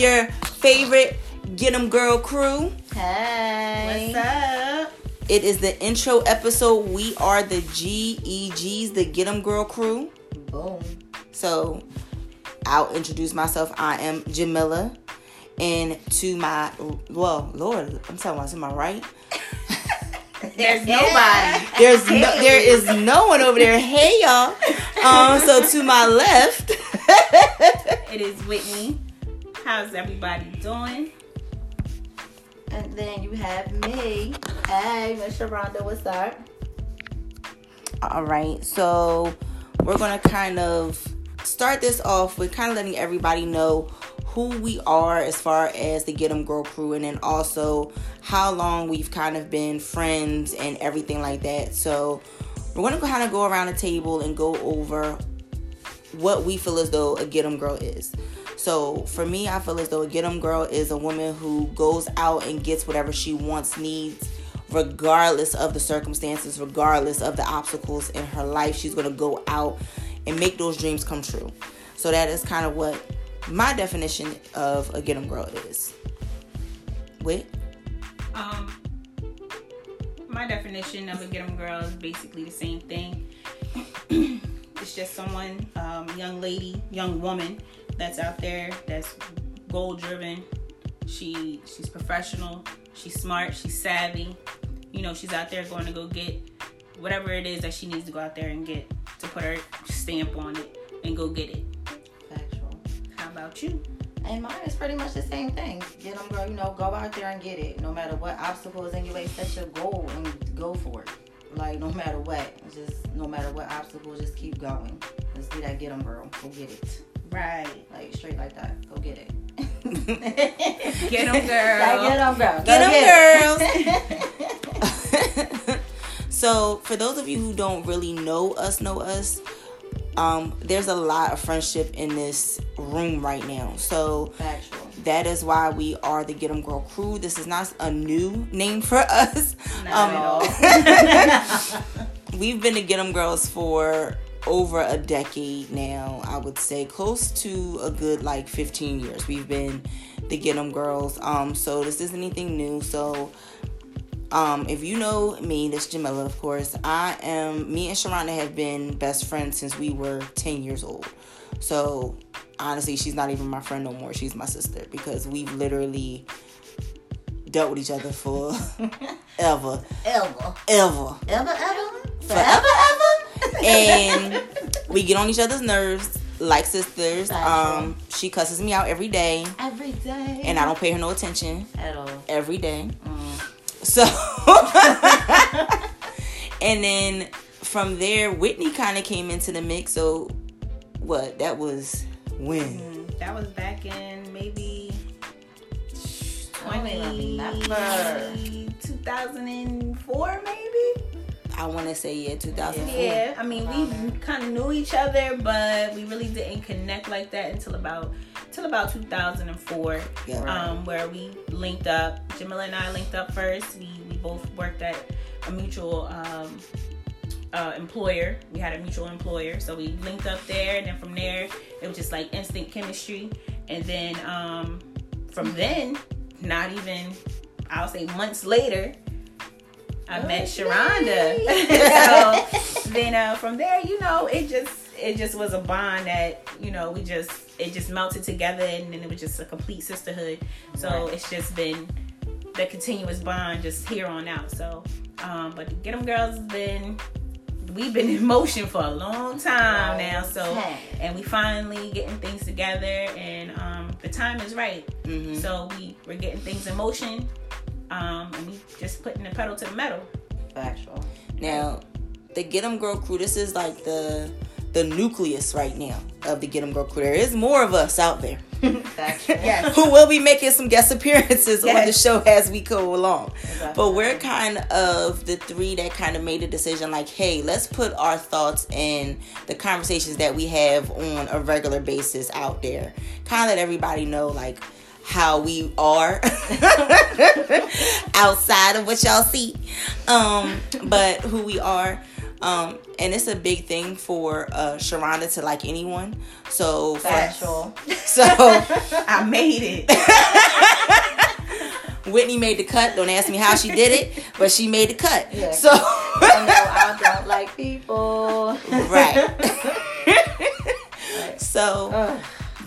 your favorite Get 'em Girl crew. Hey. What's up? It is the intro episode. We are the GEGs, the Get 'em Girl crew. Boom. So I'll introduce myself. I am Jamila. And to my, well, Lord, I'm talking about to my right. There's nobody. There's no, there is no one over there. Hey y'all. Um, so to my left, It is Whitney. How's everybody doing? And then you have me. Hey, Miss Sharonda, what's up? All right, so we're gonna kind of start this off with kind of letting everybody know who we are as far as the Get Get 'em Girl crew, and then also how long we've kind of been friends and everything like that. So we're gonna kind of go around the table and go over what we feel as though a Get 'em Girl is. So for me, I feel as though a Get 'em Girl is a woman who goes out and gets whatever she wants, needs, regardless of the circumstances, regardless of the obstacles in her life. She's gonna go out and make those dreams come true. So that is kind of what my definition of a Get 'em Girl is. Wait. Um, my definition of a get 'em girl is basically the same thing. It's just someone, um, young lady, young woman that's out there that's goal driven. She she's professional. She's smart. She's savvy. You know, she's out there going to go get whatever it is that she needs to go out there and get to put her stamp on it and go get it. Factual. How about you? And mine is pretty much the same thing. Get them, girl. You know, go out there and get it. No matter what obstacles in your way, set your goal and go for it. Like no matter what, just no matter what obstacle, just keep going. Let's do that get them, girl. Go get it. Right. Like straight like that. Go get it. get them, girl. Like, get them, girl. Go Get 'em, it. girls. so for those of you who don't really know us know us um there's a lot of friendship in this room right now. So Factual. that is why we are the get 'em girl crew. This is not a new name for us. Not at all. we've been the get 'em girls for over a decade now. I would say close to a good like 15 years we've been the get 'em girls. Um so this isn't anything new. So um if you know me this is jamila of course i am me and Sharonda have been best friends since we were 10 years old so honestly she's not even my friend no more she's my sister because we've literally dealt with each other for ever Ever. ever Ever, ever? Forever, ever? and we get on each other's nerves like sisters. Um, she cusses me out every day, Every day. and I don't pay her no attention At all. every day. Mm. So, and then from there, Whitney kind of came into the mix. So, what? That was when? Mm, That was back in maybe I 20, 2004 maybe I want to say yeah, 2004. yeah i mean we kind of knew each other but we really didn't connect like that until about until about 2004 Yeah. um, where we linked up. Jamila and i linked up first. We, we both worked at a mutual um, uh, employer. We had a mutual employer so we linked up there and then from there it was just like instant chemistry. And then um, from then not even i'll say months later I met Sharonda. so then uh, from there, you know, it just it just was a bond that you know we just it just melted together, and then it was just a complete sisterhood. So Right. it's just been the continuous bond just here on out. So, um, but the Get 'em Girls has been we've been in motion for a long time now. So and we finally getting things together, and um, the time is right. Mhm. So we we're getting things in motion. Um, and we just putting the pedal to the metal. Factual. Now, the Get 'em Girl crew, this is like the the nucleus right now of the Get 'em Girl crew. There is more of us out there Yes. who will be making some guest appearances on the show as we go along. Exactly. But we're kind of the three that kind of made a decision like, hey, let's put our thoughts and the conversations that we have on a regular basis out there. Kind of let everybody know, like, how we are outside of what y'all see. Um, but who we are. Um, and it's a big thing for uh, Sharonda to like anyone. So Factual. so I made it. Whitney made the cut. Don't ask me how she did it, but she made the cut. Yeah. So I know I don't like people. right. so Ugh.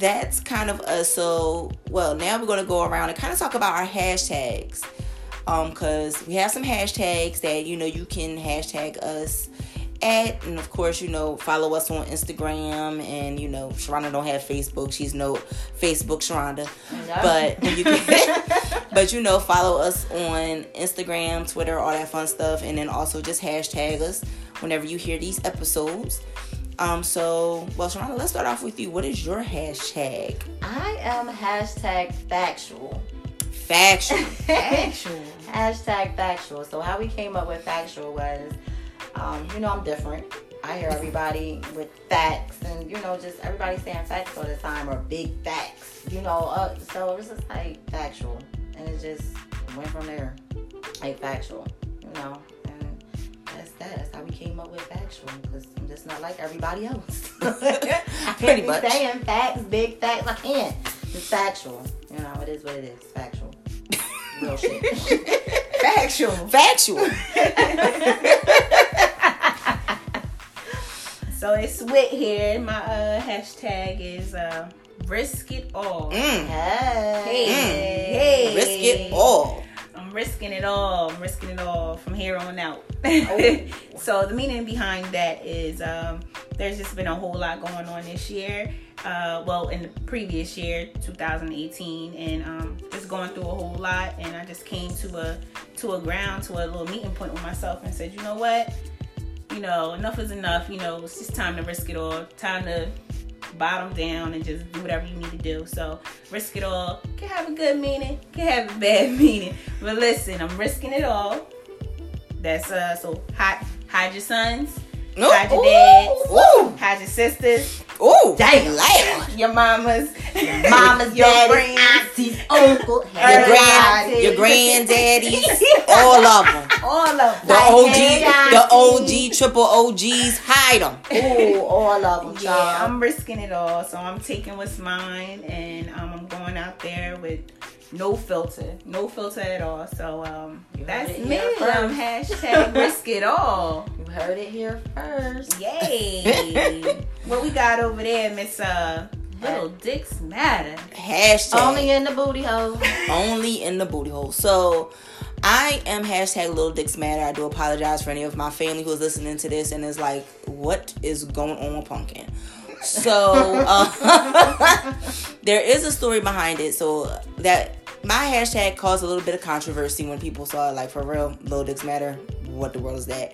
That's kind of us. So well, now we're gonna go around and kind of talk about our hashtags. Um, cause we have some hashtags that you know you can hashtag us at, and of course you know follow us on Instagram, and you know Sharonda don't have Facebook. She's no Facebook Sharonda, No. but you can, but you know follow us on Instagram, Twitter, all that fun stuff, and then also just hashtag us whenever you hear these episodes. Um, so well, Sharonda, let's start off with you. What is your hashtag? I am hashtag factual. Factual. Actual. hashtag factual. So how we came up with factual was, um, you know, I'm different. I hear everybody with facts, and you know, just everybody saying facts all the time or big facts. You know, uh, so it was just like factual, and it just went from there, like factual. You know, and that's that. That's how we came up with factual because I'm just not like everybody else. I can't Pretty be much. saying facts, big facts. I can't. It's factual. You know, it is what it is. Factual. Real shit. Factual. Factual. So it's Wit here. My uh, hashtag is uh, risk it all. Mm. Hey. Hey. Risk it all. Risking it all. I'm risking it all from here on out. Oh. so the meaning behind that is um, there's just been a whole lot going on this year. Uh, well, in the previous year, 2018, and um, just going through a whole lot. And I just came to a to a ground, to a little meeting point with myself, and said, you know what? You know, enough is enough. You know, it's just time to risk it all. Time to bottom down and just do whatever you need to do. So risk it all. Can have a good meaning, can have a bad meaning. But listen, I'm risking it all. That's uh so hide hide your sons, No. hide your dads, Ooh. hide your sisters, Ooh. Damn. Loud. your mamas, Mama's your daddy, friends. aunties, uncle, Your grand, everybody. your granddaddies, all of them. all of them. The. OG, the. OG, triple OGs, hide them. Ooh, all of them, Yeah, child. I'm risking it all. So I'm taking what's mine and um, I'm going out there with no filter. No filter at all. So um, You heard that's it me. here I'm hashtag risk it all. You heard it here first. Yay. What we got over there, Miss uh Little Dicks Matter. Hashtag Only in the booty hole. only in the booty hole. So I am hashtag little dicks matter. I do apologize for any of my family who's listening to this and is like, what is going on with pumpkin? So uh, there is a story behind it. So that my hashtag caused a little bit of controversy when people saw it. Like for real, little dicks matter. What the world is that?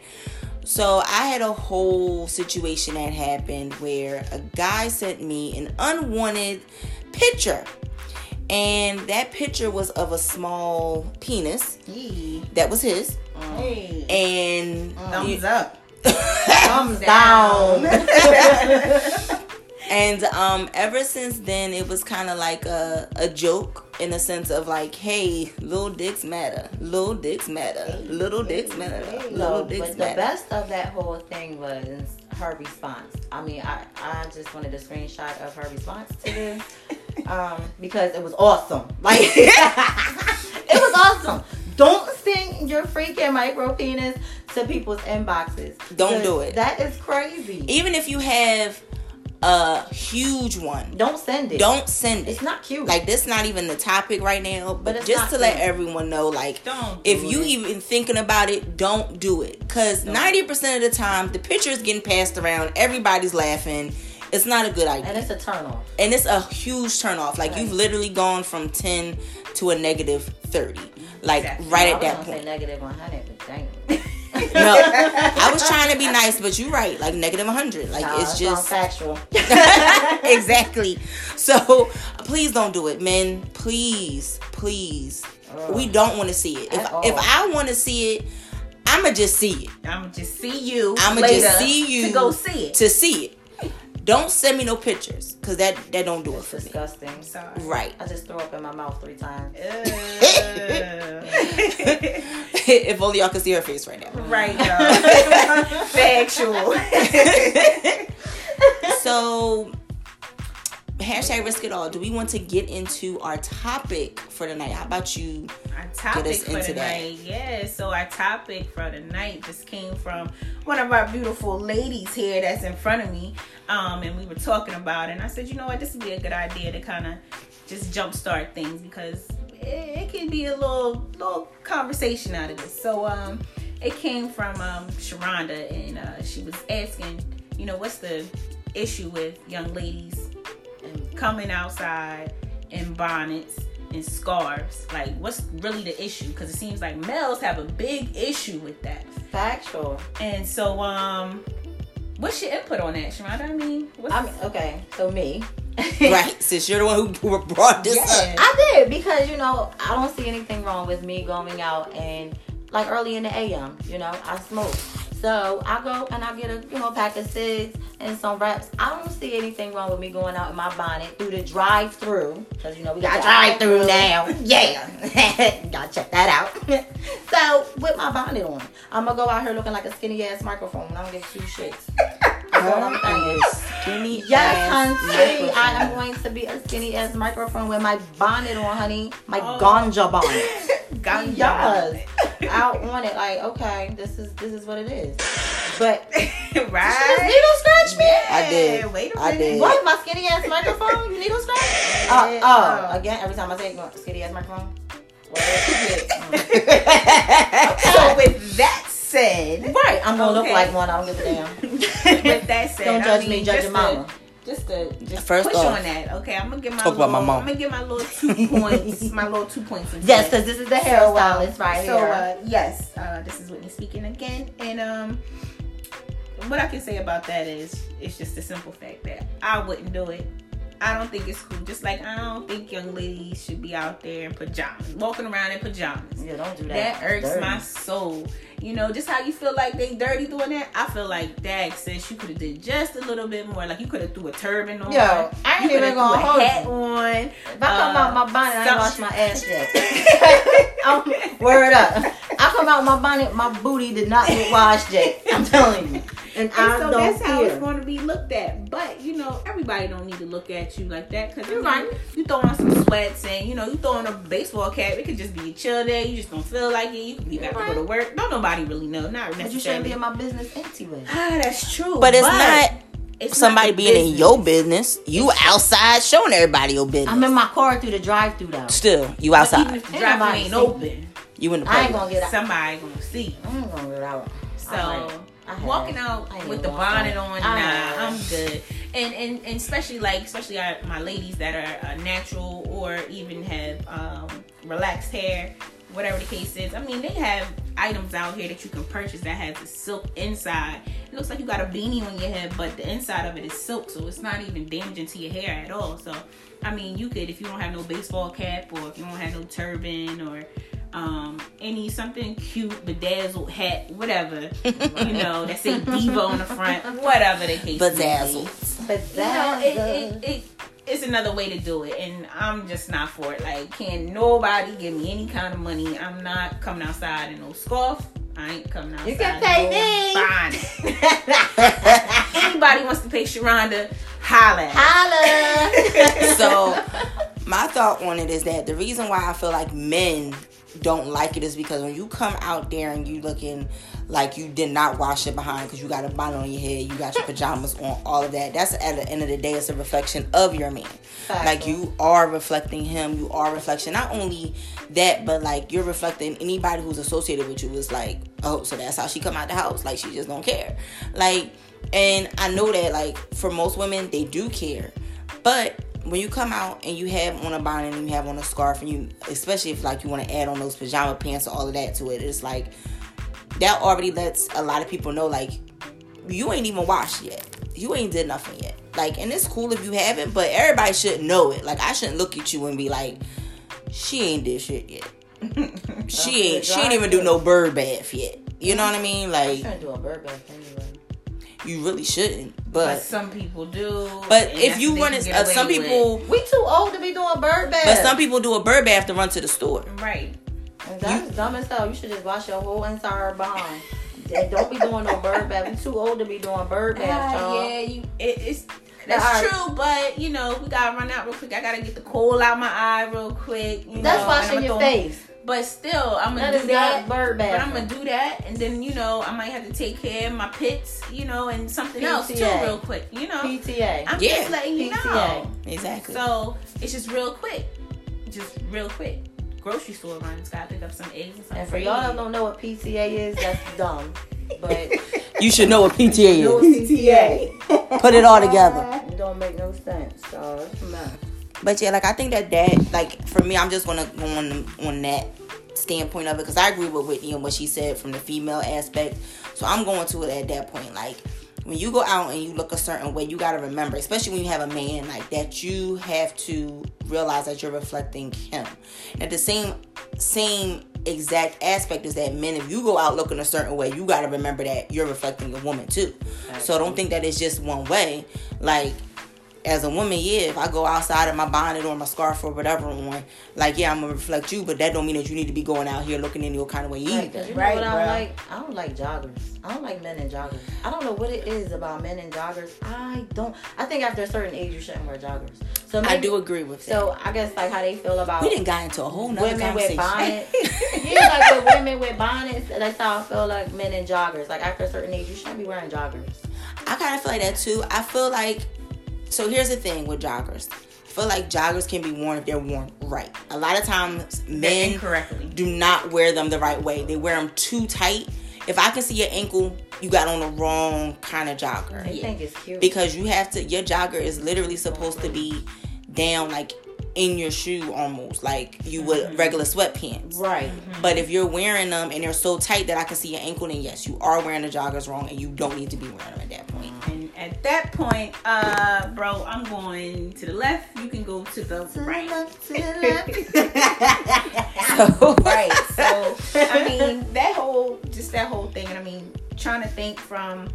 So I had a whole situation that happened where a guy sent me an unwanted picture. And that picture was of a small penis. That was his. Hey. And Thumbs up. Thumbs down. and um ever since then it was kind of like a, a joke in the sense of like hey little dicks matter little dicks matter little dicks matter little dicks but the best of that whole thing was her response. I mean, I, I just wanted a screenshot of her response to this um, because it was awesome. Like, it was awesome. Don't send your freaking micro penis to people's inboxes. Don't do it. That is crazy. even if you have a huge one Don't send it. don't send it It's not cute. like this not even the topic right now but, But just to let everyone know like Don't do if you it. even thinking about it don't do it because 90% of the time the picture is getting passed around everybody's laughing it's not a good idea and it's a turn off. and it's a huge turn off. Like Right. you've literally gone from ten to a negative thirty. Like Exactly. right I at that point. negative 100, but dang. No, I was trying to be nice, but you're right. Like negative one hundred. Like Nah, it's just factual. exactly. So please don't do it, men. Please, please. We don't want to see it. If all. if I want to see it, I'ma just see it. I'ma just see you. I'ma just see you to go see it. To see it. Don't send me no pictures, cause that that don't do it for me. disgusting. Sorry. Right. I just throw up in my mouth three times. If only y'all could see her face right now. Right. Factual. So hashtag risk it all. Do we want to get into our topic for tonight? How about you? Our topic us for into that. tonight, yeah. So our topic for the night just came from one of our beautiful ladies here that's in front of me, um, and we were talking about it. And I said, you know what, this would be a good idea to kind of just jumpstart things because it, it can be a little little conversation out of this. So um, it came from um, Sharonda, and uh, she was asking, you know, what's the issue with young ladies and coming outside in bonnets and scarves. Like, what's really the issue? Because it seems like males have a big issue with that. Factual. And so, um, what's your input on that, Shamada? I mean, what's, I mean, okay, so me. Right, since you're the one who brought this Yeah. up. I did because you know I don't see anything wrong with me going out and like early in the AM. You know I smoke, so I go and I get a you know pack of cigs and some wraps. I don't see anything wrong with me going out in my bonnet through the drive-through because you know we got drive-through now. Yeah, gotta check that out. so with my bonnet on, I'm gonna go out here looking like a skinny ass microphone. I don't give two shits. That's all I'm saying. Skinny Yes, ass honey. I am going to be a skinny ass microphone with my bonnet on, honey. My Oh. ganja bonnet. Ganja. yes. Out on it, like, okay, this is this is what it is. But Just right? needle scratch me? I did. Wait a I minute. did. What? My skinny ass microphone? You needle scratch? Uh, Yeah. oh, again, every time I say it, skinny ass microphone. Well, So with that said, right, I'm gonna Okay. look like one. I don't give a damn. with that said, Don't I judge mean, me, judge just your to- mama. Just to just First push off, on that, okay? I'm gonna get my talk little, about my mom. I'm gonna get my little two points, my little two points. into Yes, because this is the So, hairstylist uh, right so, here. uh, yes, uh, this is Whitney speaking again, and um, what I can say about that is, it's just a simple fact that I wouldn't do it. I don't think it's cool. Just like I don't think young ladies should be out there in pajamas, walking around in pajamas. yeah, don't do that. That irks my soul. You know, just how you feel like they dirty doing that. I feel like Dag says you could have did just a little bit more. Like you could have threw a turban on. Yo, I ain't even gonna hold hat you. on. If I come Uh, out my bonnet, I ain't wash my ass yet. I'm, word up. I come out my bonnet, my booty did not get washed yet. I'm telling you. And, I And so that's how it's going to be looked at. But you know, everybody don't need to look at you like that because You're you, right. you throw on some sweats and you know you throw on a baseball cap. It could just be a chill day. You just don't feel like it. You can leave after You're go to work. Don't nobody really know. Not But you shouldn't be in my business anyway. ah, that's true. But it's not it's somebody not the being in your business. You outside showing everybody your business. I'm in my car through the drive-through though. Still, you But even outside. if the drive nobody ain't see. open, You in the I ain't gonna get out. somebody gonna see. I ain't gonna get out. So I had- walking out I with the bonnet on, I nah, I'm good. And and and especially like especially our, my ladies that are uh, natural or even have um, relaxed hair, whatever the case is. I mean, they have items out here that you can purchase that has a silk inside. It looks like you got a beanie on your head, but the inside of it is silk, so it's not even damaging to your hair at all. So, I mean, you could if you don't have no baseball cap or if you don't have no turban or um, any something cute, bedazzled hat, whatever, you know, that say diva on the front, whatever the case. may be. Bedazzled. You know, it, it, it, it's another way to do it, and I'm just not for it. Like, can nobody give me any kind of money? I'm not coming outside in no scarf. I ain't coming outside. You can pay no me. bonnet. Anybody wants to pay Sharonda, holla. Holla. so my thought on it is that the reason why I feel like men don't like it is because when you come out there and you looking like you did not wash it behind because you got a bonnet on your head, you got your pajamas on, all of that. That's at the end of the day, it's a reflection of your man. Like you are reflecting him, you are reflection. Not only that, but like you're reflecting anybody who's associated with you is like, oh, so that's how she come out the house. Like she just don't care. Like, and I know that like for most women they do care, but when you come out and you have on a bonnet and you have on a scarf and you especially if like you want to add on those pajama pants or all of that to it it's like that already lets a lot of people know like you ain't even washed yet. You ain't did nothing yet. Like and it's cool if you haven't but everybody should know it. Like i shouldn't look at you and be like she ain't did shit yet. She ain't she ain't even do no bird bath yet. You know what i mean? Like trying to do a bird bath. You really shouldn't But but some people do. but if you what want to uh, some away with. people We too old to be doing bird bath. but some people do a bird bath to run to the store right? And that's dumb as hell. You should just wash your whole entire behind. And don't be doing no bird bath. You too old to be doing bird bath, Ah, y'all. yeah, you. It, it's that's Alright. true, but you know we gotta run out real quick. I gotta get the coal out my eye real quick. You That's know, washing your throw- face. But still, I'm gonna is do that. not bird But. I'm gonna do that, and then you know I might have to take care of my pits, you know, and something else too, real quick. You know, PTA. I'm Yeah. just letting you PTA. know. Exactly. So it's just real quick, just real quick. Grocery store runs. Gotta pick up some eggs and some. And for y'all that don't know what PTA is, that's dumb. But you should know what PTA know what is. PTA Put it all together. it don't make no sense. So it's a mess. But yeah, like I think that that like for me, I'm just gonna go on on that standpoint of it because I agree with Whitney and what she said from the female aspect. So I'm going to it at that point. Like when you go out and you look a certain way, you gotta remember, especially when you have a man like that, you have to realize that you're reflecting him. At the same same exact aspect is that men, if you go out looking a certain way, you gotta remember that you're reflecting a woman too. So don't think that it's just one way. Like as a woman, yeah, if I go outside in my bonnet or my scarf or whatever on, like yeah, I'm gonna reflect you, but that don't mean that you need to be going out here looking any kind of way Like, either. 'cause you know Right, what I bro. don't like? I don't like joggers. I don't like men in joggers. I don't know what it is about men in joggers. I don't. I think after a certain age, you shouldn't wear joggers. So I do agree with that. So I guess like how they feel about we didn't got into a whole nother women with conversation. bonnets. yeah, like with women with bonnets. That's how I feel like men in joggers. Like after a certain age, you shouldn't be wearing joggers. I kind of feel like that too. I feel like so. Here's the thing with joggers. I feel like joggers can be worn if they're worn right. A lot of times, men incorrectly. do not wear them the right way. They wear them too tight. If I can see your ankle, you got on the wrong kind of jogger. They think it's cute. because you have to your jogger is literally supposed to be down like in your shoe almost like you would mm-hmm. regular sweatpants right. Mm-hmm. Mm-hmm. but if you're wearing them and they're so tight that i can see your ankle then yes you are wearing the joggers wrong and you don't need to be wearing them at that point at that point, uh, bro, I'm going to the left. You can go to the right. so right. So I mean, that whole just that whole thing. And I mean, trying to think from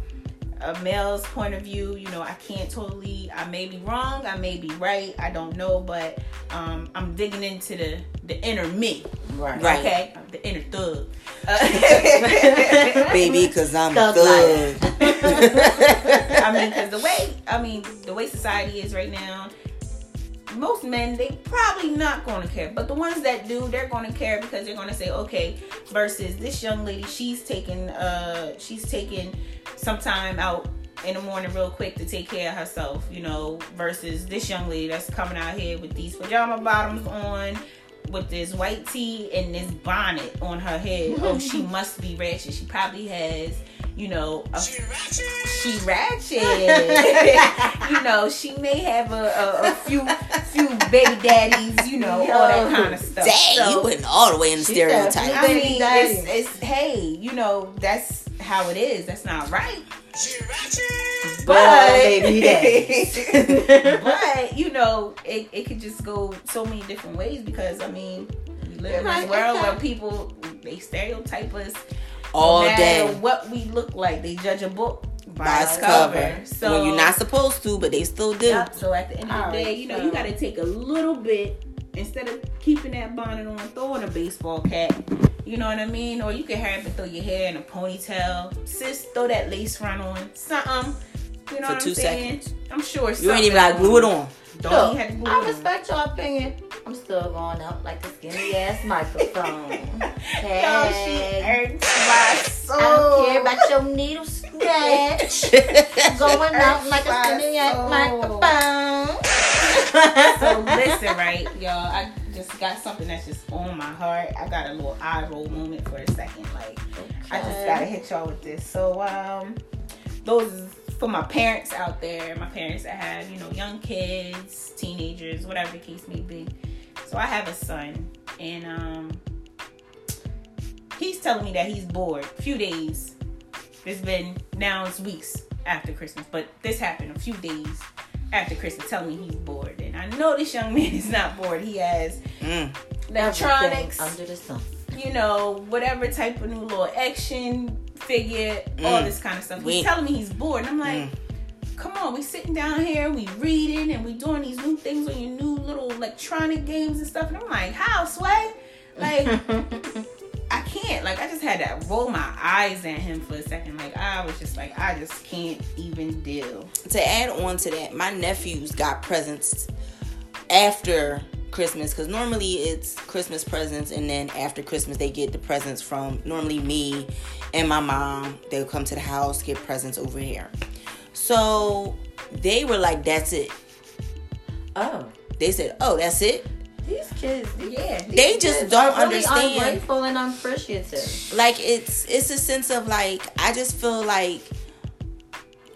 a male's point of view, you know, I can't totally. I may be wrong. I may be right. I don't know, but um, I'm digging into the the inner me. Right. Right. Okay, the inner thug. Uh, baby because i'm Thug thug I mean, because the way I mean the way society is right now, most men they probably not to care, but the ones that do, they're to care because they're to say, okay. Versus this young lady, she's taking uh she's taking some time out in the morning real quick to take care of herself, you know. Versus this young lady that's coming out here with these pajama bottoms on. With this white tee and this bonnet on her head, oh, she must be ratchet. She probably has, you know, a she ratchet. you know, she may have a, a, a few few baby daddies, you know, all that kind of stuff. dang So, you went all the way in the She stereotype I mean, it's, it's hey, you know, that's how it is. That's not right. But baby daddies. but you know, it, it could just go so many different ways because I mean, we live in Right, this world where people they stereotype us all no day what we look like. They judge a book by, by its its cover So when you're not supposed to but they still do Yep. So at the end of the Alright, day, you know, so- you got to take a little bit instead of keeping that bonnet on, throw in a baseball cap. You know what I mean? Or you can have it throw your hair in a ponytail. Sis, throw that lace front on. Something. You know For what two I'm saying? seconds. I'm sure. you ain't even gotta glue it on Don't Look, even have to glue I it on. respect your opinion. I'm still going up like a skinny ass microphone. Yo, she Hey. hurts my soul. I don't care about your needle scratch. Going up like a My skinny ass microphone. so listen, right, y'all. I just got something that's just on my heart. I got a little eye roll moment for a second. Like I just gotta hit y'all with this. So um, those for my parents out there, my parents that have you know young kids, teenagers, whatever the case may be. So I have a son, and um, he's telling me that he's bored. A few days. It's been now it's weeks after Christmas, but this happened a few days after Christmas, telling me he's bored. And I know this young man is not bored. He has Mm. electronics, under the sun. you know, whatever type of new little action figure, all Mm. this kind of stuff. We- He's telling me he's bored. And I'm like, Mm. come on, we sitting down here, we reading, and we doing these new things on your new little electronic games and stuff. And I'm like, how, Sway? Like I can't. Like I just had to roll my eyes at him for a second. Like I was just like I just can't even deal. To add on to that, my nephews got presents after Christmas because normally it's Christmas presents and then after Christmas they get the presents from normally me and my mom. They'll come to the house, get presents over here. So they were like, "That's it." Oh, They said, "Oh, that's it." These kids, Yeah. They just don't really understand. Ungrateful and unappreciative. Like it's it's a sense of like I just feel like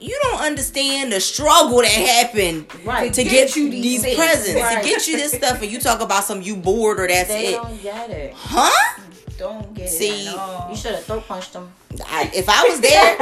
you don't understand the struggle that happened Right. to Get get, you these these, presents, Right. to get you this stuff, and you talk about some you bored or that's They it, don't get it. huh? Don't get See, it at all. You should have throat punched them. I, if I was there, if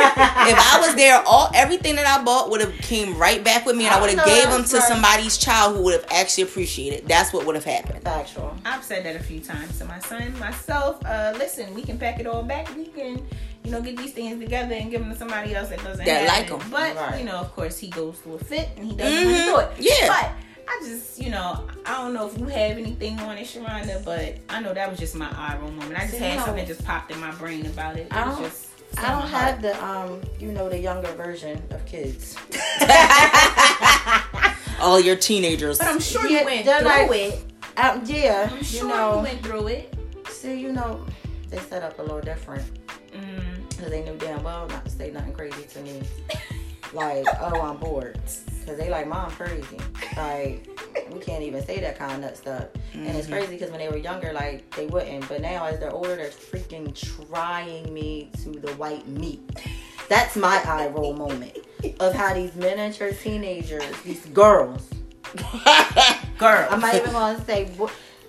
I was there, all everything that I bought would have came right back with me, and I I would have gave them that's to somebody's child who would have actually appreciated. That's what would have happened. Factual. I've said that a few times to my son, myself. Uh, listen, we can pack it all back. We can, you know, get these things together and give them to somebody else that doesn't That have like them. But Right. you know, of course, he goes through a fit and he doesn't want to Mhm. do it. Yeah. But I just, you know, I don't know if you have anything on it, Sharonda, but I know that was just my eye roll moment. I just See, had no. something just popped in my brain about it. It I was don't- just. I don't have the um, you know, the younger version of kids. All your teenagers. But I'm sure Yeah, you went through like- it. Um, yeah, I'm you sure you, know. went through it. See, you know, they set up a little different Mm. because they knew damn well not to say nothing crazy to me. Like, oh, I'm bored. Because they like, mom, crazy. Like, we can't even say that kind of nut stuff. And it's mm-hmm. crazy because when they were younger, like, they wouldn't. But now, as they're older, they're freaking trying me to the white meat. That's my eye roll moment of how these miniature teenagers, these girls, Girl. I'm not even gonna say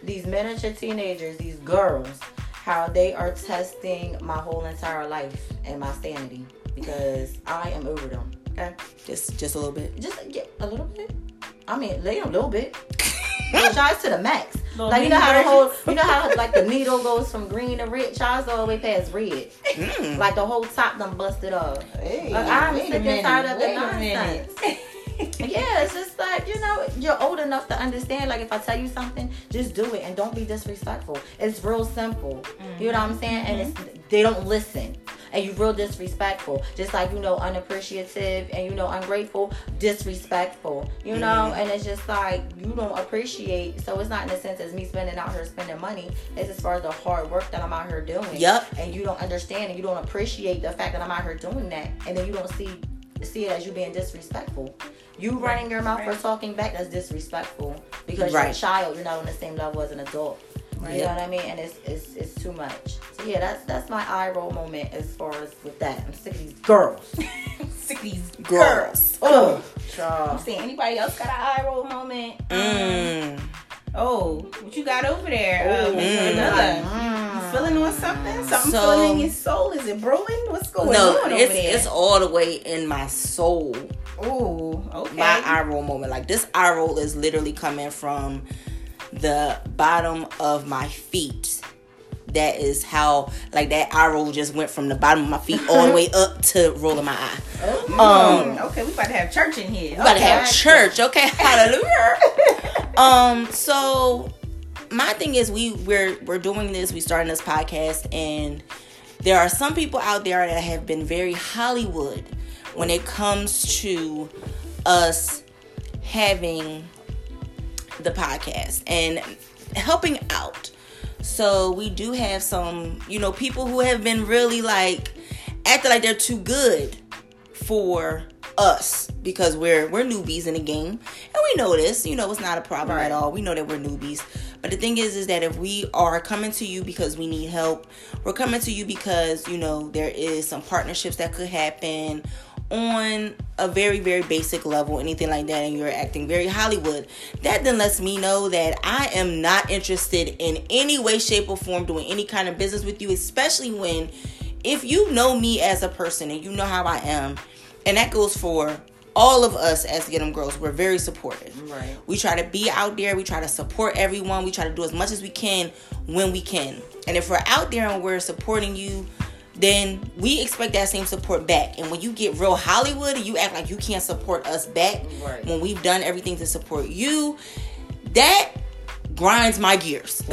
these miniature teenagers, these girls, how they are testing my whole entire life and my sanity because I am over them. Okay, just just a little bit. just get a little bit. I mean, they a little bit. Shots to the max. Little like you know how the whole, you know how like the needle goes from green to red. Shots all the way past red. Mm. Like the whole top done busted off. Hey, Like, I'm sick and tired of the nonsense. Yeah, it's just like, you know, you're old enough to understand. Like, if I tell you something, just do it and don't be disrespectful. It's real simple. You know what I'm saying? And it's they don't listen. And you real disrespectful. Just like, you know, unappreciative and, you know, ungrateful, disrespectful. You mm-hmm. know? And it's just like, you don't appreciate. So it's not in the sense as me spending out here spending money. It's as far as the hard work that I'm out here doing. Yup. And you don't understand and you don't appreciate the fact that I'm out here doing that. And then you don't see see it as you being disrespectful. You running your mouth or talking back, that's disrespectful. Because you're a child, you're not on the same level as an adult. You know what I mean? And it's, it's it's too much. So yeah, that's that's my eye roll moment as far as with that. I'm sick of these girls. Sick of these Girls. Oh, I'm saying anybody else got an eye roll moment? Mm. Oh, what you got over there? Uh, Miss Mm. Vanilla? Mm. You feeling on something? Something So- feeling in your soul? Is it brewing? What's going No, on it's over there? it's all the way in my soul. Ooh, okay. My eye roll moment. Like this eye roll is literally coming from the bottom of my feet. That is how like that eye roll just went from the bottom of my feet all the way up to rolling my eye. Um Mm, okay, we about to have church in here. We gotta have church, okay? Hallelujah. um, so my thing is we we're we're doing this, we starting this podcast, and there are some people out there that have been very Hollywood when it comes to us having the podcast and helping out. So we do have some, you know, people who have been really like acting like they're too good for us because we're we're newbies in the game and we know this you know it's not a problem Right. at all we know that we're newbies but the thing is is that if we are coming to you because we need help we're coming to you because you know there is some partnerships that could happen on a very very basic level anything like that and you're acting very hollywood that then lets me know that i am not interested in any way shape or form doing any kind of business with you especially when if you know me as a person and you know how i am and that goes for all of us as Get 'em Girls. We're very supportive. Right. We try to be out there. We try to support everyone. We try to do as much as we can when we can. And if we're out there and we're supporting you, then we expect that same support back. And when you get real Hollywood and you act like you can't support us back Right. when we've done everything to support you, that grinds my gears.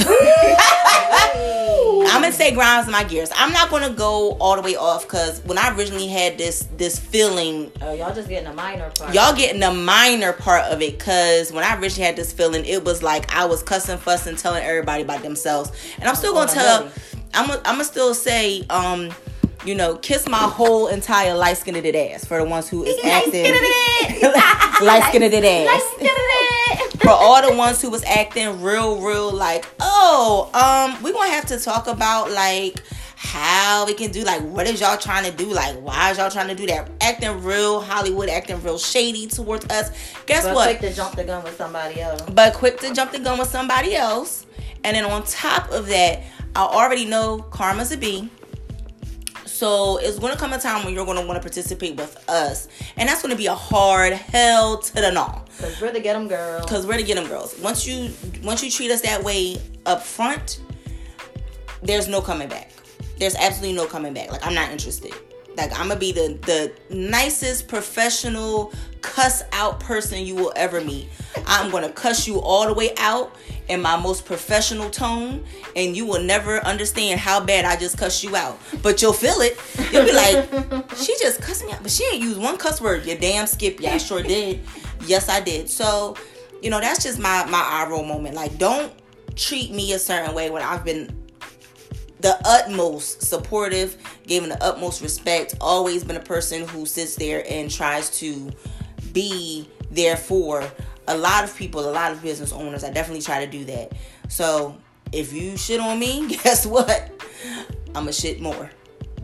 I'm gonna say grinds my gears. I'm not gonna go all the way off because when I originally had this this feeling, Oh, y'all just getting a minor part. y'all getting the minor part of it. Cause when I originally had this feeling, it was like I was cussing, fussing, telling everybody about themselves, and I'm still gonna tell. really? I'm gonna I'm gonna still say, um, you know, kiss my whole entire light skinned ass for the ones who is acting light skinned ass for all the ones who was acting real, real like, oh, um, we gonna have to talk about like how we can do like what is y'all trying to do? Like why is y'all trying to do that? Acting real Hollywood, acting real shady towards us. Guess But what? quick to jump the gun with somebody else. but quick to jump the gun with somebody else. And then on top of that, I already know karma's a B. So it's gonna come a time when you're gonna want to participate with us, and that's gonna be a hard hell to the gnaw. Cause we're the get 'em girls. Cause we're the get them girls. Once you once you treat us that way up front, there's no coming back. There's absolutely no coming back. Like I'm not interested. Like I'm gonna be the the nicest professional cuss out person you will ever meet. I'm gonna cuss you all the way out in my most professional tone, and you will never understand how bad I just cussed you out. But you'll feel it. You'll be like, she just cussed me out, but she ain't used one cuss word. You damn skip. Yeah, I sure did. Yes, I did. So, you know, that's just my my eye roll moment. Like, don't treat me a certain way when I've been the utmost supportive, giving the utmost respect, always been a person who sits there and tries to be there for a lot of people, a lot of business owners. I definitely try to do that. So if you shit on me, guess what? I'ma shit more.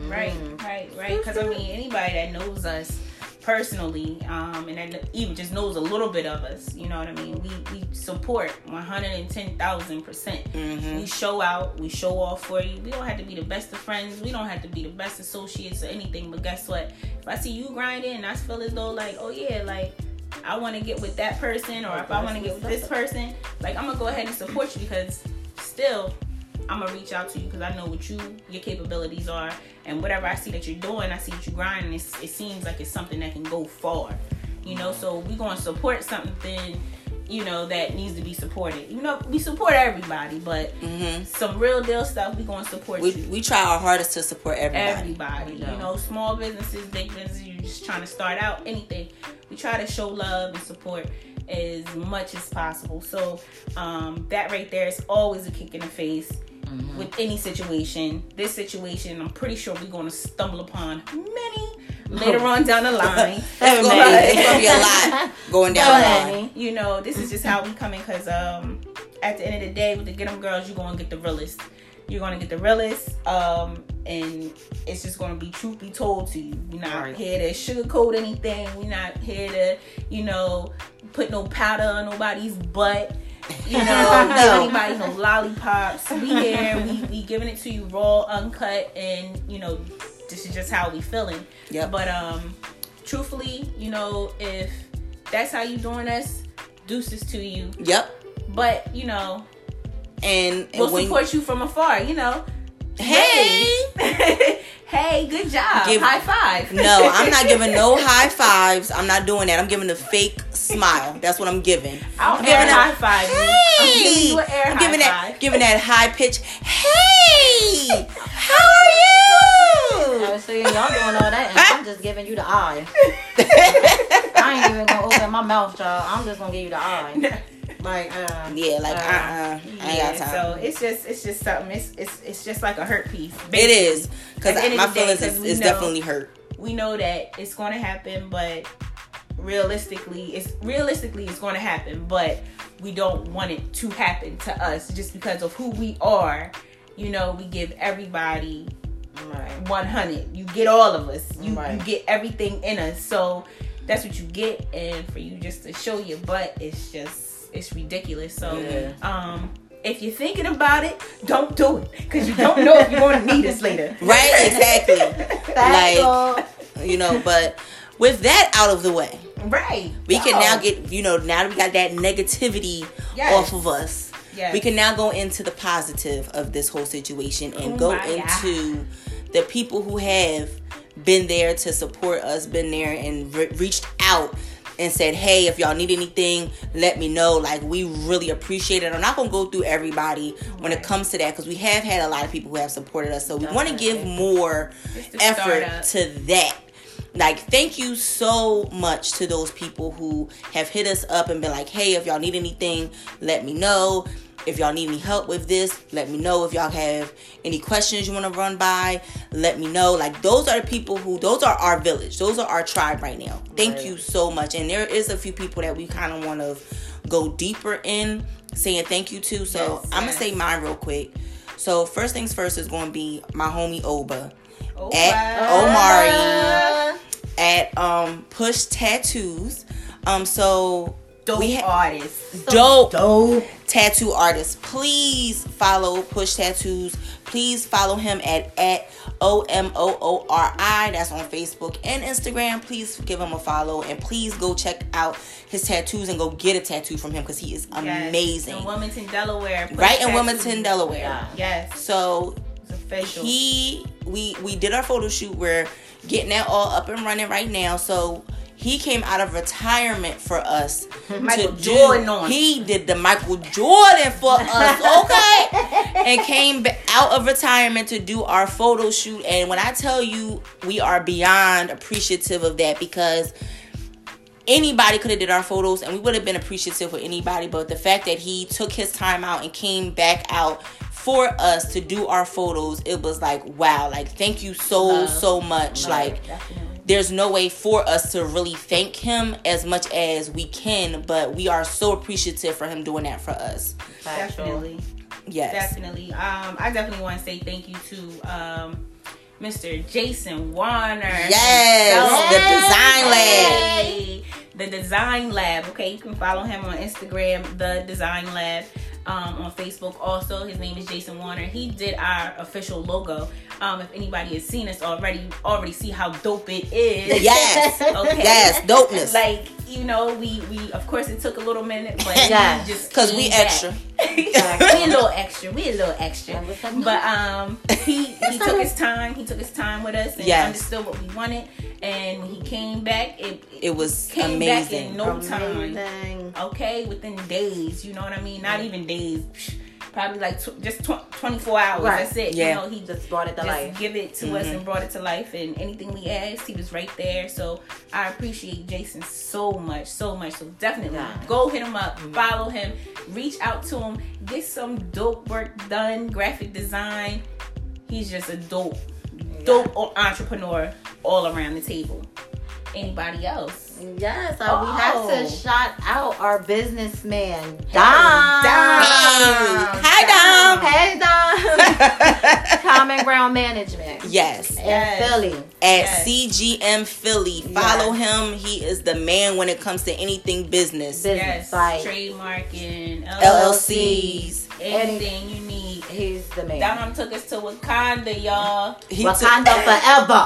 Right, right, right. Because I mean, anybody that knows us personally, um, and that even just knows a little bit of us, you know what I mean. We we support one hundred and ten thousand percent. Mm-hmm. We show out, we show off for you. We don't have to be the best of friends. We don't have to be the best associates or anything. But guess what? If I see you grinding, and I feel as though like, oh yeah, like. I want to get with that person, or if I want to get with this person, like I'm gonna go ahead and support you because still I'm gonna reach out to you because I know what you your capabilities are, and whatever I see that you're doing, I see that you're grinding. It's, it seems like it's something that can go far, you know. So we gonna support something, you know, that needs to be supported. You know, we support everybody, but some real deal stuff we gonna support We you. we try our hardest to support everybody. Everybody, you know, small businesses, big businesses, you're just trying to start out, anything. We try to show love and support as much as possible. So um, that right there is always a kick in the face with any situation. This situation, I'm pretty sure we're going to stumble upon many later on down the line. It's gonna, be, it's gonna be a lot going down the line. you know, this is just how we come in because um, at the end of the day, with the Get 'em Girls, you're going to get the realest. You're going to get the realest, um, and it's just going to be truth be told to you. We're not Right. here to sugarcoat anything. We're not here to, you know, put no powder on nobody's butt. You know, No. anybody no lollipops. We here, we, we giving it to you raw, uncut, and you know, this is just how we feeling. Yeah. But um, truthfully, you know, if that's how you doing us, deuces to you. Yep. But you know, And, and we'll support you from afar. You know. Hey, hey, good job. Give- High five. no, I'm not giving no high fives. I'm not doing that. I'm giving a fake smile. That's what I'm giving. I'll I'm giving high a- five. I'm giving Hey, you an air I'm high giving that, five. giving that high pitch. Hey, how are you? I was saying y'all doing all that, and I'm just giving you the eye. I ain't even gonna open my mouth, y'all. I'm just gonna give you the eye. Like, uh, Yeah, like uh, uh I ain't Yeah, got time. so it's just it's just something. It's it's it's just like a hurt piece. it is because At the end of my feelings day, is, is know- definitely hurt. we know that it's going to happen, but realistically, it's realistically it's going to happen, but we don't want it to happen to us just because of who we are. You know, we give everybody right. 100. You get all of us. You, you get everything in us. So that's what you get, and for you just to show your butt, it's just it's ridiculous. So Yeah. um. If you're thinking about it, don't do it because you don't know if you're going to need us later. Right? Exactly. Like- you know, but with that out of the way, Right. we can now get you know now that we got that negativity Yes. off of us. Yes. We can now go into the positive of this whole situation and Oh go into the people who have been there to support us, been there and re- reached out and said, "Hey, if y'all need anything, let me know." Like we really appreciate it. I'm not gonna go through everybody when it comes to that because we have had a lot of people who have supported us. So we want to give more to effort up. to that. Like, thank you so much to those people who have hit us up and been like, "Hey, if y'all need anything, let me know." If y'all need any help with this, let me know. If y'all have any questions you want to run by, let me know. Like those are the people who those are our village. Those are our tribe right now. Thank Right. you so much. And there is a few people that we kind of want to go deeper in saying thank you to. So Yes, I'm yes. gonna say mine real quick. So first things first is going to be my homie Oba Oh, at. Omari at um Push Tattoos. Um so dope ha- artist. dope Dope. tattoo artist. Please follow Push Tattoos. Please follow him at at O M O O R I. That's on Facebook and Instagram. Please give him a follow and please go check out his tattoos and go get a tattoo from him because he is Yes. amazing. In Wilmington, Delaware. Push Right in Wilmington, Delaware. Yeah. Yes. So official. he we we did our photo shoot we're getting that all up and running right now so he came out of retirement for us Michael to Jordan do, on. he did the michael jordan for us okay and came out of retirement to do our photo shoot and when i tell you we are beyond appreciative of that because anybody could have did our photos and we would have been appreciative with anybody but the fact that he took his time out and came back out for us to do our photos it was like wow like thank you so Love. so much like Definitely. There's no way for us to really thank him as much as we can but we are so appreciative for him doing that for us Definitely. yes Definitely. Um, I definitely want to say thank you to um, Mr. Jason Warner. Yes, himself. the Design Lab. Hey, The Design Lab. Okay, you can follow him on Instagram, The Design Lab. Um, on Facebook also his name is Jason Warner he did our official logo um, if anybody has seen us already you already see how dope it is yes okay yes dopeness like you know we we of course it took a little minute but Yeah. we just because we came back. extra we a little extra. We a little extra. And what's up, But um, he he took his time. He took his time with us and Yes. understood what we wanted. And when he came back, it, it it was came back in no time. Okay, within days. You know what I mean? Not even days. Probably like tw- just tw- 24 hours. Right. That's it. Yeah. You know, he Just brought it to just life. give it to us and mm-hmm. brought it to life and anything we asked he was right there so i appreciate jason so much so much so definitely Yeah. go hit him up mm-hmm. follow him reach out to him get some dope work done graphic design he's just a dope dope entrepreneur all around the table anybody else Yes, uh, we have Oh. to shout out our businessman, Dom. Dom. Hi, Dom. Hey, Dom. Common Ground Management yes in Yes. Philly. at Yes. CGM Philly. Follow him. He is the man when it comes to anything business. Business yes like trademarking LLCs. anything you need he's the man. Dom took us to Wakanda, y'all. He, Wakanda forever.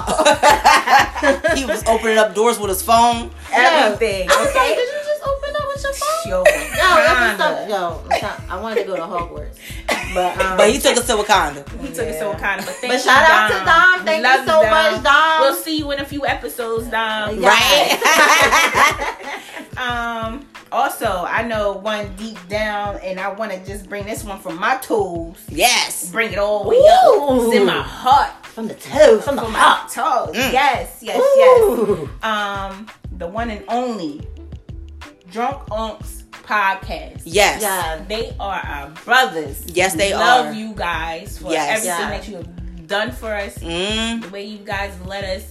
he was opening up doors with his phone. Everything, I was like, did you just open up with your phone? Yo, Yo, that was Wakanda. some, yo, I'm try- I wanted to go to Hogwarts, but um, But he took us to Wakanda. He took us to Yeah. Wakanda. But, thank But you, shout out to Dom. Thank love you so much, Dom. We'll see you in a few episodes, Dom. Yeah. Right. Um. Also, I know one deep down, and I want to just bring this one from my toes. yes. Bring it all the way up. It's in my heart. from the toe, from the From my heart. toes. Mm. Yes, yes, yes. Um, the one and only Drunk Unks podcast. Yes. Yeah. They are our brothers. Yes, they Love are. you guys for Yes. everything Yeah. that you have done for us. Mm. The way you guys let us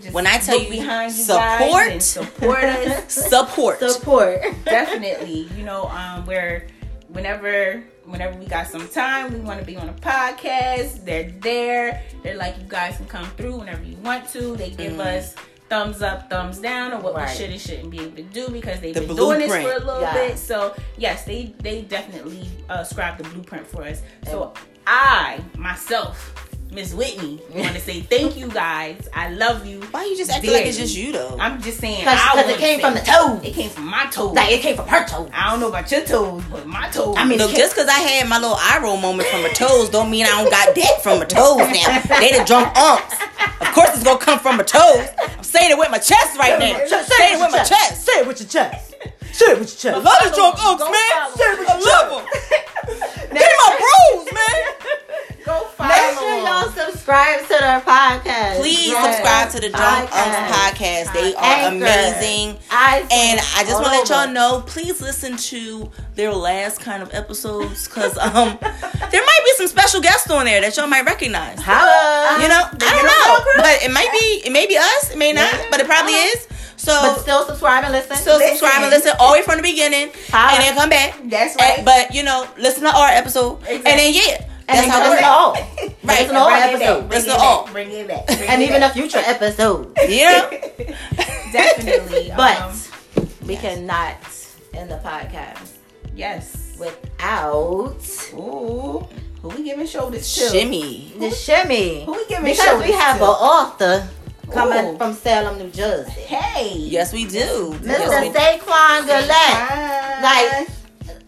just When I tell you behind you support. guys and support us. Support. Support. Definitely, you know, um, where whenever whenever we got some time, we want to be on a podcast. They're there. They're like, you guys can come through whenever you want to. They give Mhm. us thumbs up, thumbs down on what Right. we should and shouldn't be able to do because they've The been doing this for a little Yeah. bit. So yes, they they definitely uh, scribe the blueprint for us. So I myself. Miss Whitney, you want to say thank you guys. I love you. Why you just acting like it's just you though? I'm just saying. Because it came say- from the toe. It came from my toes. Like it came from her toe. I don't know about your toes, but my toes. I mean, Look, just because I had my little eye roll moment from my toes don't mean I don't got that from my toes now. They the drunk unks. Of course it's gonna come from my toes. I'm saying it with my chest right now. Saying it with my chest. Say it with your chest. Say it with your I chest. love the drunk Go unks, man. Say it with I your love them. Give me my bros, man. Go follow. Make sure y'all subscribe to their podcast. Please Yes. subscribe to the Drunk Unks Podcast. podcast. They are Anchor. amazing. I And I just want to let y'all know, please listen to their last kind of episodes because um there might be some special guests on there that y'all might recognize. Holla. You know, I don't know, but it might be it may be us, it may not, Yeah. but it probably Uh-huh. is. So But still subscribe and listen. still subscribe and listen all the way from the beginning, Holla. and then come back. That's And- right. but you know, listen to our episode, and then yeah, And that's then how it listen works. all. Right. Listen to all Bring it back. episodes. Bring Listen it to all. Bring it back. Bring And it even back. a future episode. Yeah. definitely. But um, we cannot end the podcast yes. without Ooh. Who we giving shoulders to? shimmy. the shimmy. Who we giving Because shoulders we have to? an author coming Ooh. from Salem, New Jersey. Hey. Yes, we do. Mr. Yes, we do. Saquon Gillette. Like.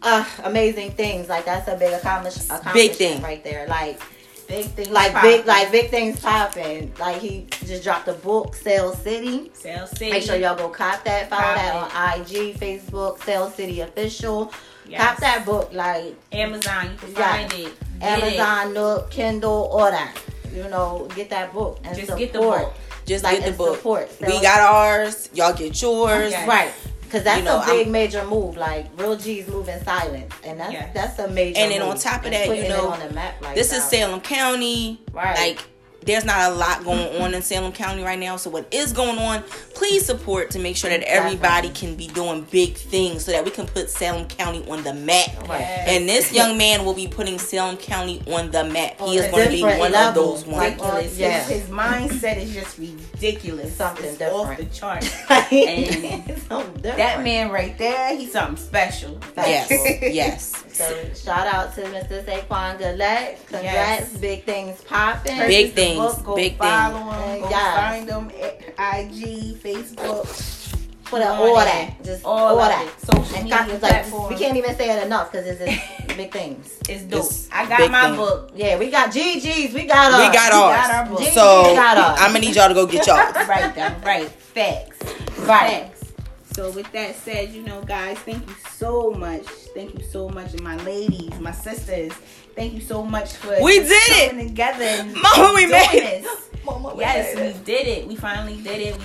Like, uh, amazing things. Like that's a big accomplish- accomplishment Big thing. right there. Like, Big things. like popping. big, like big things popping. Like he just dropped a book, Sales City. Sales City. Make sure y'all go cop that. Follow Cop that on IG, Facebook, Sales City Official. Yes. Cop that book, like Amazon. You can Yeah. find it. Get it. Amazon, Nook, Kindle, all that. You know, get that book and Just support. get the book. Just Like, get the book. support. We got ours. Y'all get yours. Okay. right. Cause that's You know, a big I'm- major move. Like real G's move in silence, and that's Yes. that's a major. And then move. on top of And that, you know, on the map like This is. Salem County. Right. Like, there's not a lot going on in Salem County right now. So what is going on? Please support to make sure that everybody can be doing big things so that we can put Salem County on the map. Yes. And this young man will be putting Salem County on the map. He is going to be one level. of those ones. ridiculous. Yeah. His, his mindset is just ridiculous. Something it's different. off the chart. Different. that man right there, he's something special. Yes, yes. So shout out to Mr. Saquon Gillette. Congrats, Yes. big things popping. Big things, book, go big follow things. him. Go Yes. find him at IG, Facebook. Put it all all that. that, just All all, of that. it. Social And media cop- like, platforms. we can't even say it enough because it's just big things. It's dope. It's I got my thing. book. Yeah, we got GGs. We got us. We got We got our book. Gee, So we got ours. I'm gonna need y'all to go get y'all. right though, right. Facts. Right. Facts. So with that said, you know, guys, thank you so much. Thank you so much, and my ladies, my sisters. Thank you so much for We just did it! together. Mama, we doing made it. this. Yes, we did it. We finally did it. We,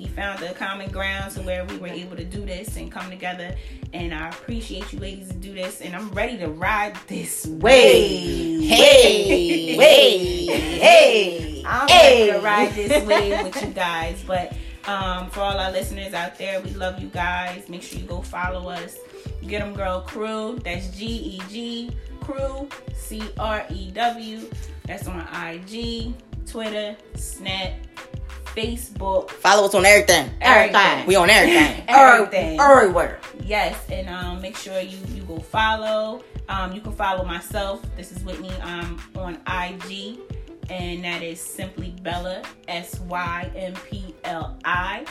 we, found the common ground to where we were able to do this and come together. And I appreciate you ladies to do this. And I'm ready to ride this Way. wave. Hey, Way. Hey. I'm Hey. ready to ride this wave with you guys. But um, for all our listeners out there, we love you guys. Make sure you go follow us. Get 'em Girl Crew. That's G E G Crew C R E W. That's on IG, Twitter, Snap, Facebook, Follow us on everything. Everything. We on everything. everything. Everywhere. Yes, and um, make sure you you go follow. Um, you can follow myself. This is Whitney. I'm on IG, and that is simply Bella S Y M P L I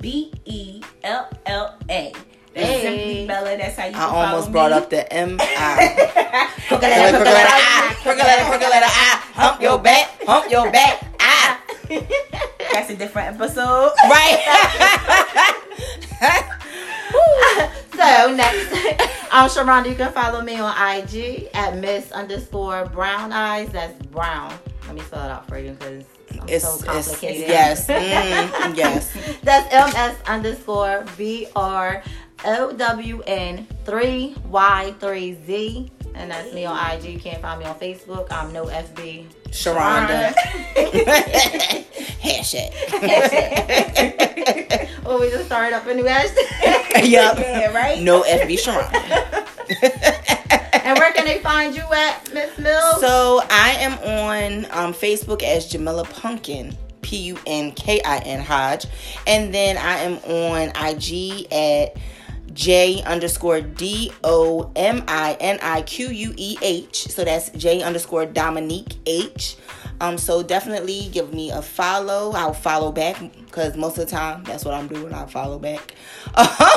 B E L L A. That's Hey. simply Bella. That's how you. I almost brought me. up the M I. Crooked letter, crooked letter, I, crooked letter, crooked letter, I, hump your back, hump your back, I. That's a different episode. Right. so next, I'm Sharonda, you can follow me on IG at Miss underscore Brown Eyes. That's Brown. Let me spell it out for you because. It's so complicated. It's, yes, mm, yes. That's ms underscore br OWN3Y3Z. And that's me on IG. You can't find me on Facebook. I'm no FB. Sharonda. hashtag. well, we just started up a new hashtag. Yep. Yeah, right? No FB Sharonda. and where can they find you at, Miss Mills? So I am on um, Facebook as Jamila Punkin P U N K I N Hodge. And then I am on IG at J underscore D O M I N I Q U E H. So that's J underscore Dominique H. Um, so definitely give me a follow. I'll follow back because most of the time that's what I'm doing. I'll follow back.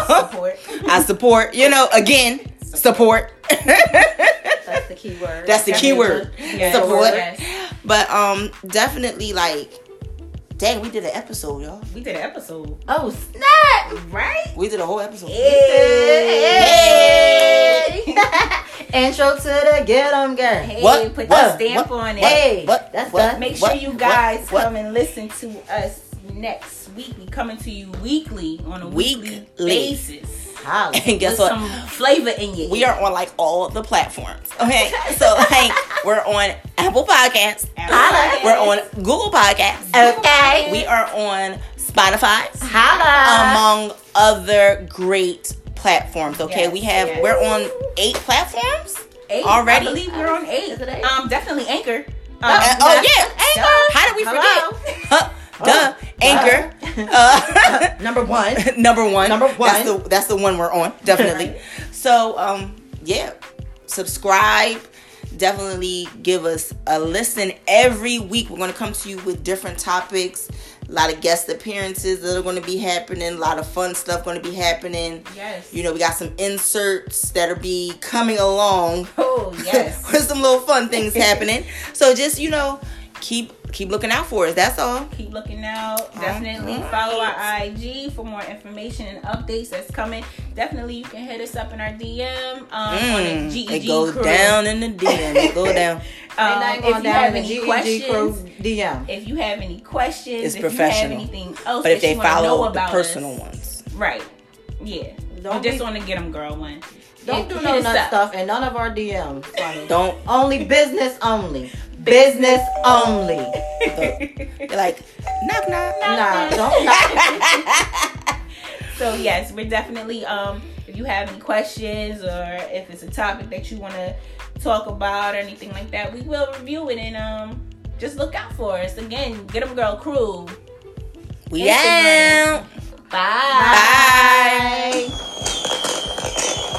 Support. I support. You know, again, support. That's the key word. That's the key word. Yes, Support. yes. But um definitely like Dang, we did an episode, y'all. We did an episode, Oh snap! right? We did a whole episode. Hey. Intro to the Get 'em Girl. Hey, What? put What? the stamp What? on it. Hey, What? that's What? done. Make sure you guys What? come and listen to us next week. We coming to you weekly on a weekly, Weekly. basis. Holla. And guess what? some flavor in your We are on like all the platforms. Okay. So like we're on Apple Podcasts. Holla. We're on Google Podcasts. Okay. We are on Spotify. Holla. Among other great platforms. Okay. Yes, we have yes. we're on eight platforms. eight. already? I believe we're on eight. Eight? Um, definitely Anchor. Um, Uh, oh yeah, Anchor. How did we Hello. forget? Duh, Anchor. Uh, Number one. number one. Number one. That's the that's the one we're on. Definitely. so um yeah, subscribe. Definitely give us a listen every week. We're gonna come to you with different topics. A lot of guest appearances that are going to be happening. A lot of fun stuff going to be happening. Yes. You know, we got some inserts that'll be coming along Oh yes. with some little fun things happening. So just you know, keep keep looking out for us. That's all. Keep looking out. Definitely follow our IG for more information and updates that's coming. Definitely, you can hit us up in our DM um, on Mm, the it goes crew. down in the DM. It go down. Um, Ain't if you down have any GEG questions, crew DM. if you have any questions, It's if you have professional. anything else, But if that they you wanna know follow the personal us, ones, right? Yeah. Don't Don't just want to get them girl one. Don't Hit- do hit no us nut stuff and none of our DMs. Funny. don't. Only business only. Business only. They're like knock knock. Nah, don't. Not. So yes, we're definitely um if you have any questions or if it's a topic that you want to talk about or anything like that, we will review it and um just look out for us. Again, get them girl crew. We Instagram. out. Bye. Bye.